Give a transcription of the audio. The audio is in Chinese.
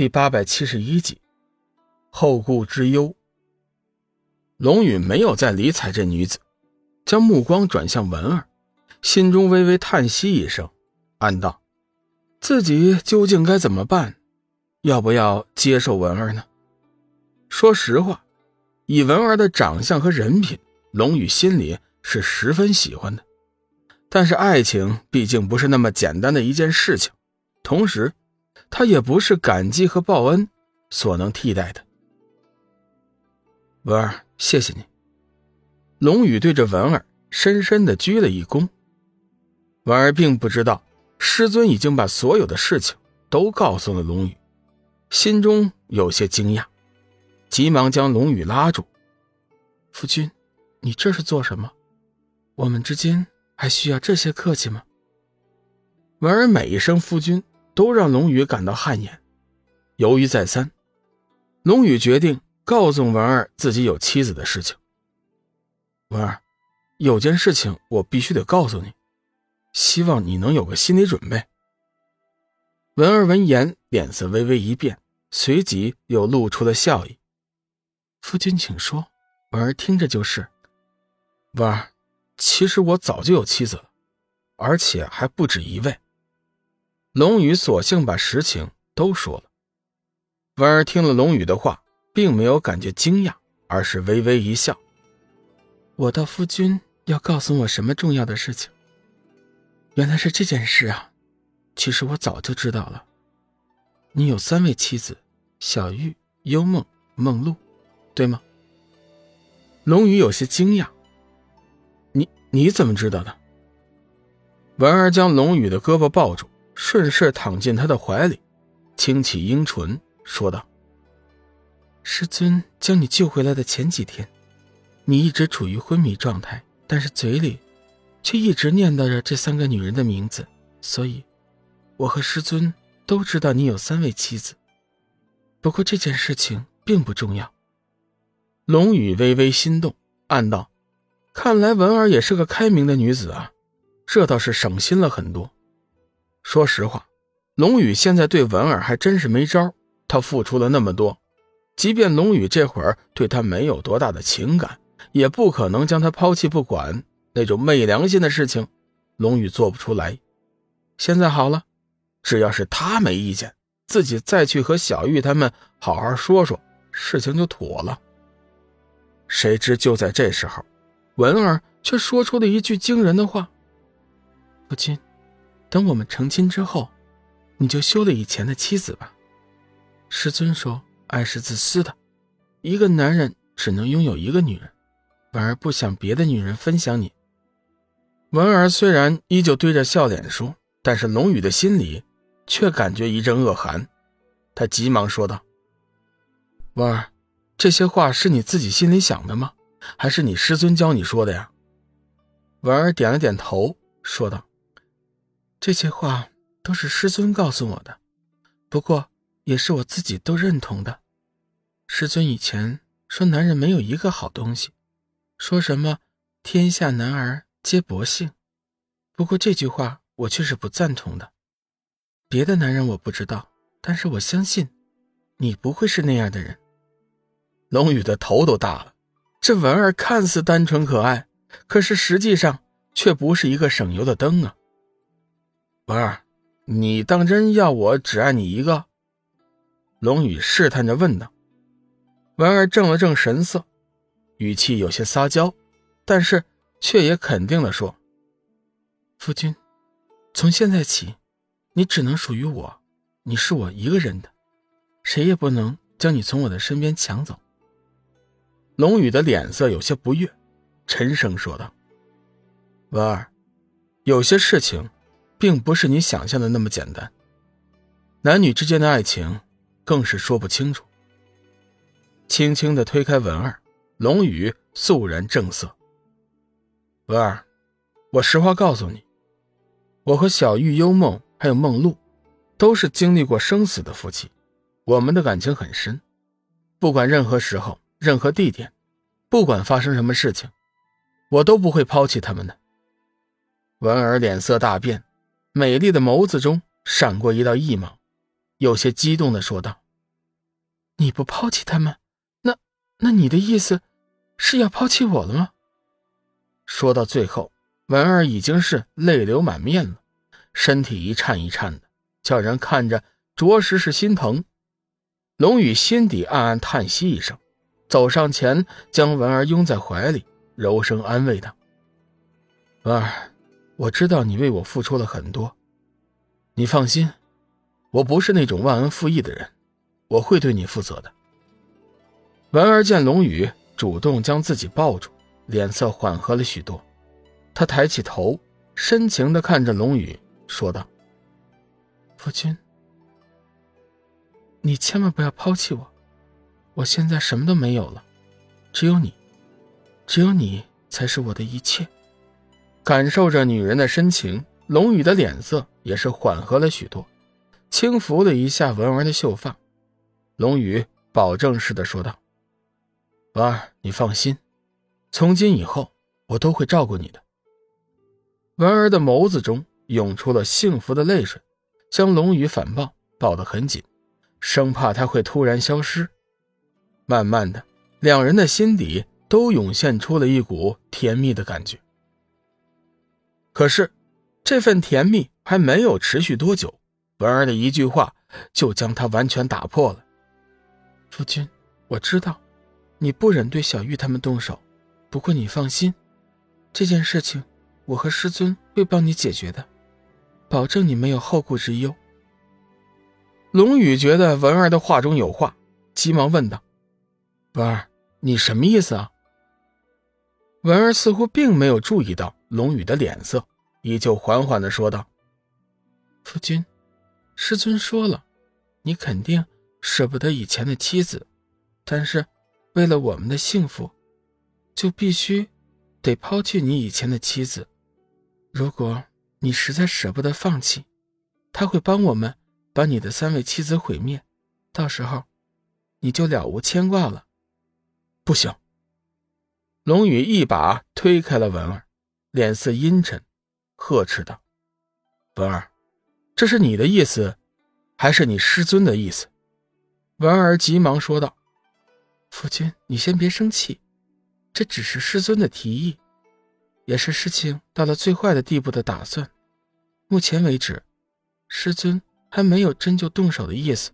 第八百七十一集，后顾之忧。龙宇没有再理睬这女子，将目光转向文儿，心中微微叹息一声，暗道：自己究竟该怎么办？要不要接受文儿呢？说实话，以文儿的长相和人品，龙宇心里是十分喜欢的。但是爱情毕竟不是那么简单的一件事情，同时。他也不是感激和报恩所能替代的。文儿，谢谢你。龙宇对着文儿深深的鞠了一躬。文儿并不知道师尊已经把所有的事情都告诉了龙宇，心中有些惊讶，急忙将龙宇拉住：“夫君，你这是做什么？我们之间还需要这些客气吗？”文儿每一声“夫君”。都让龙宇感到汗颜，犹豫再三，龙宇决定告诉文儿自己有妻子的事情。文儿，有件事情我必须得告诉你，希望你能有个心理准备。文儿闻言，脸色微微一变，随即又露出了笑意。夫君，请说。文儿听着就是。文儿，其实我早就有妻子了，而且还不止一位。龙宇索性把实情都说了。婉儿听了龙宇的话，并没有感觉惊讶，而是微微一笑：“我道夫君要告诉我什么重要的事情？原来是这件事啊！其实我早就知道了。你有三位妻子：小玉、幽梦、梦露，对吗？”龙宇有些惊讶：“你你怎么知道的？”文儿将龙宇的胳膊抱住。顺势躺进他的怀里，轻启樱唇，说道：“师尊将你救回来的前几天，你一直处于昏迷状态，但是嘴里却一直念叨着这三个女人的名字。所以，我和师尊都知道你有三位妻子。不过这件事情并不重要。”龙宇微微心动，暗道：“看来文儿也是个开明的女子啊，这倒是省心了很多。”说实话，龙宇现在对文儿还真是没招。他付出了那么多，即便龙宇这会儿对他没有多大的情感，也不可能将他抛弃不管。那种昧良心的事情，龙宇做不出来。现在好了，只要是他没意见，自己再去和小玉他们好好说说，事情就妥了。谁知就在这时候，文儿却说出了一句惊人的话：“父亲。”等我们成亲之后，你就休了以前的妻子吧。师尊说，爱是自私的，一个男人只能拥有一个女人，婉儿不想别的女人分享你。文儿虽然依旧堆着笑脸说，但是龙宇的心里却感觉一阵恶寒。他急忙说道：“文儿，这些话是你自己心里想的吗？还是你师尊教你说的呀？”文儿点了点头，说道。这些话都是师尊告诉我的，不过也是我自己都认同的。师尊以前说男人没有一个好东西，说什么天下男儿皆薄幸，不过这句话我却是不赞同的。别的男人我不知道，但是我相信你不会是那样的人。龙宇的头都大了，这文儿看似单纯可爱，可是实际上却不是一个省油的灯啊。文儿，你当真要我只爱你一个？龙宇试探着问道。文儿正了正神色，语气有些撒娇，但是却也肯定的说：“夫君，从现在起，你只能属于我，你是我一个人的，谁也不能将你从我的身边抢走。”龙宇的脸色有些不悦，沉声说道：“文儿，有些事情。”并不是你想象的那么简单，男女之间的爱情更是说不清楚。轻轻的推开文儿，龙宇肃然正色：“文儿，我实话告诉你，我和小玉、幽梦还有梦露，都是经历过生死的夫妻，我们的感情很深。不管任何时候、任何地点，不管发生什么事情，我都不会抛弃他们的。”文儿脸色大变。美丽的眸子中闪过一道异芒，有些激动的说道：“你不抛弃他们，那那你的意思是要抛弃我了吗？说到最后，文儿已经是泪流满面了，身体一颤一颤的，叫人看着着实是心疼。龙宇心底暗暗叹息一声，走上前将文儿拥在怀里，柔声安慰道：“文儿，我知道你为我付出了很多，你放心，我不是那种忘恩负义的人。”我会对你负责的。文儿见龙宇主动将自己抱住，脸色缓和了许多。他抬起头，深情的看着龙宇，说道：“夫君，你千万不要抛弃我。我现在什么都没有了，只有你，只有你才是我的一切。”感受着女人的深情，龙宇的脸色也是缓和了许多，轻抚了一下文儿的秀发。龙宇保证似的说道：“文儿，你放心，从今以后我都会照顾你的。”文儿的眸子中涌出了幸福的泪水，将龙宇反抱，抱得很紧，生怕他会突然消失。慢慢的，两人的心底都涌现出了一股甜蜜的感觉。可是，这份甜蜜还没有持续多久，文儿的一句话就将他完全打破了。夫君，我知道，你不忍对小玉他们动手，不过你放心，这件事情我和师尊会帮你解决的，保证你没有后顾之忧。龙宇觉得文儿的话中有话，急忙问道：“文儿，你什么意思啊？”文儿似乎并没有注意到龙宇的脸色，依旧缓缓的说道：“夫君，师尊说了，你肯定。”舍不得以前的妻子，但是为了我们的幸福，就必须得抛弃你以前的妻子。如果你实在舍不得放弃，他会帮我们把你的三位妻子毁灭，到时候你就了无牵挂了。不行！龙宇一把推开了文儿，脸色阴沉，呵斥道：“文儿，这是你的意思，还是你师尊的意思？”文儿急忙说道：“夫君，你先别生气，这只是师尊的提议，也是事情到了最坏的地步的打算。目前为止，师尊还没有真就动手的意思。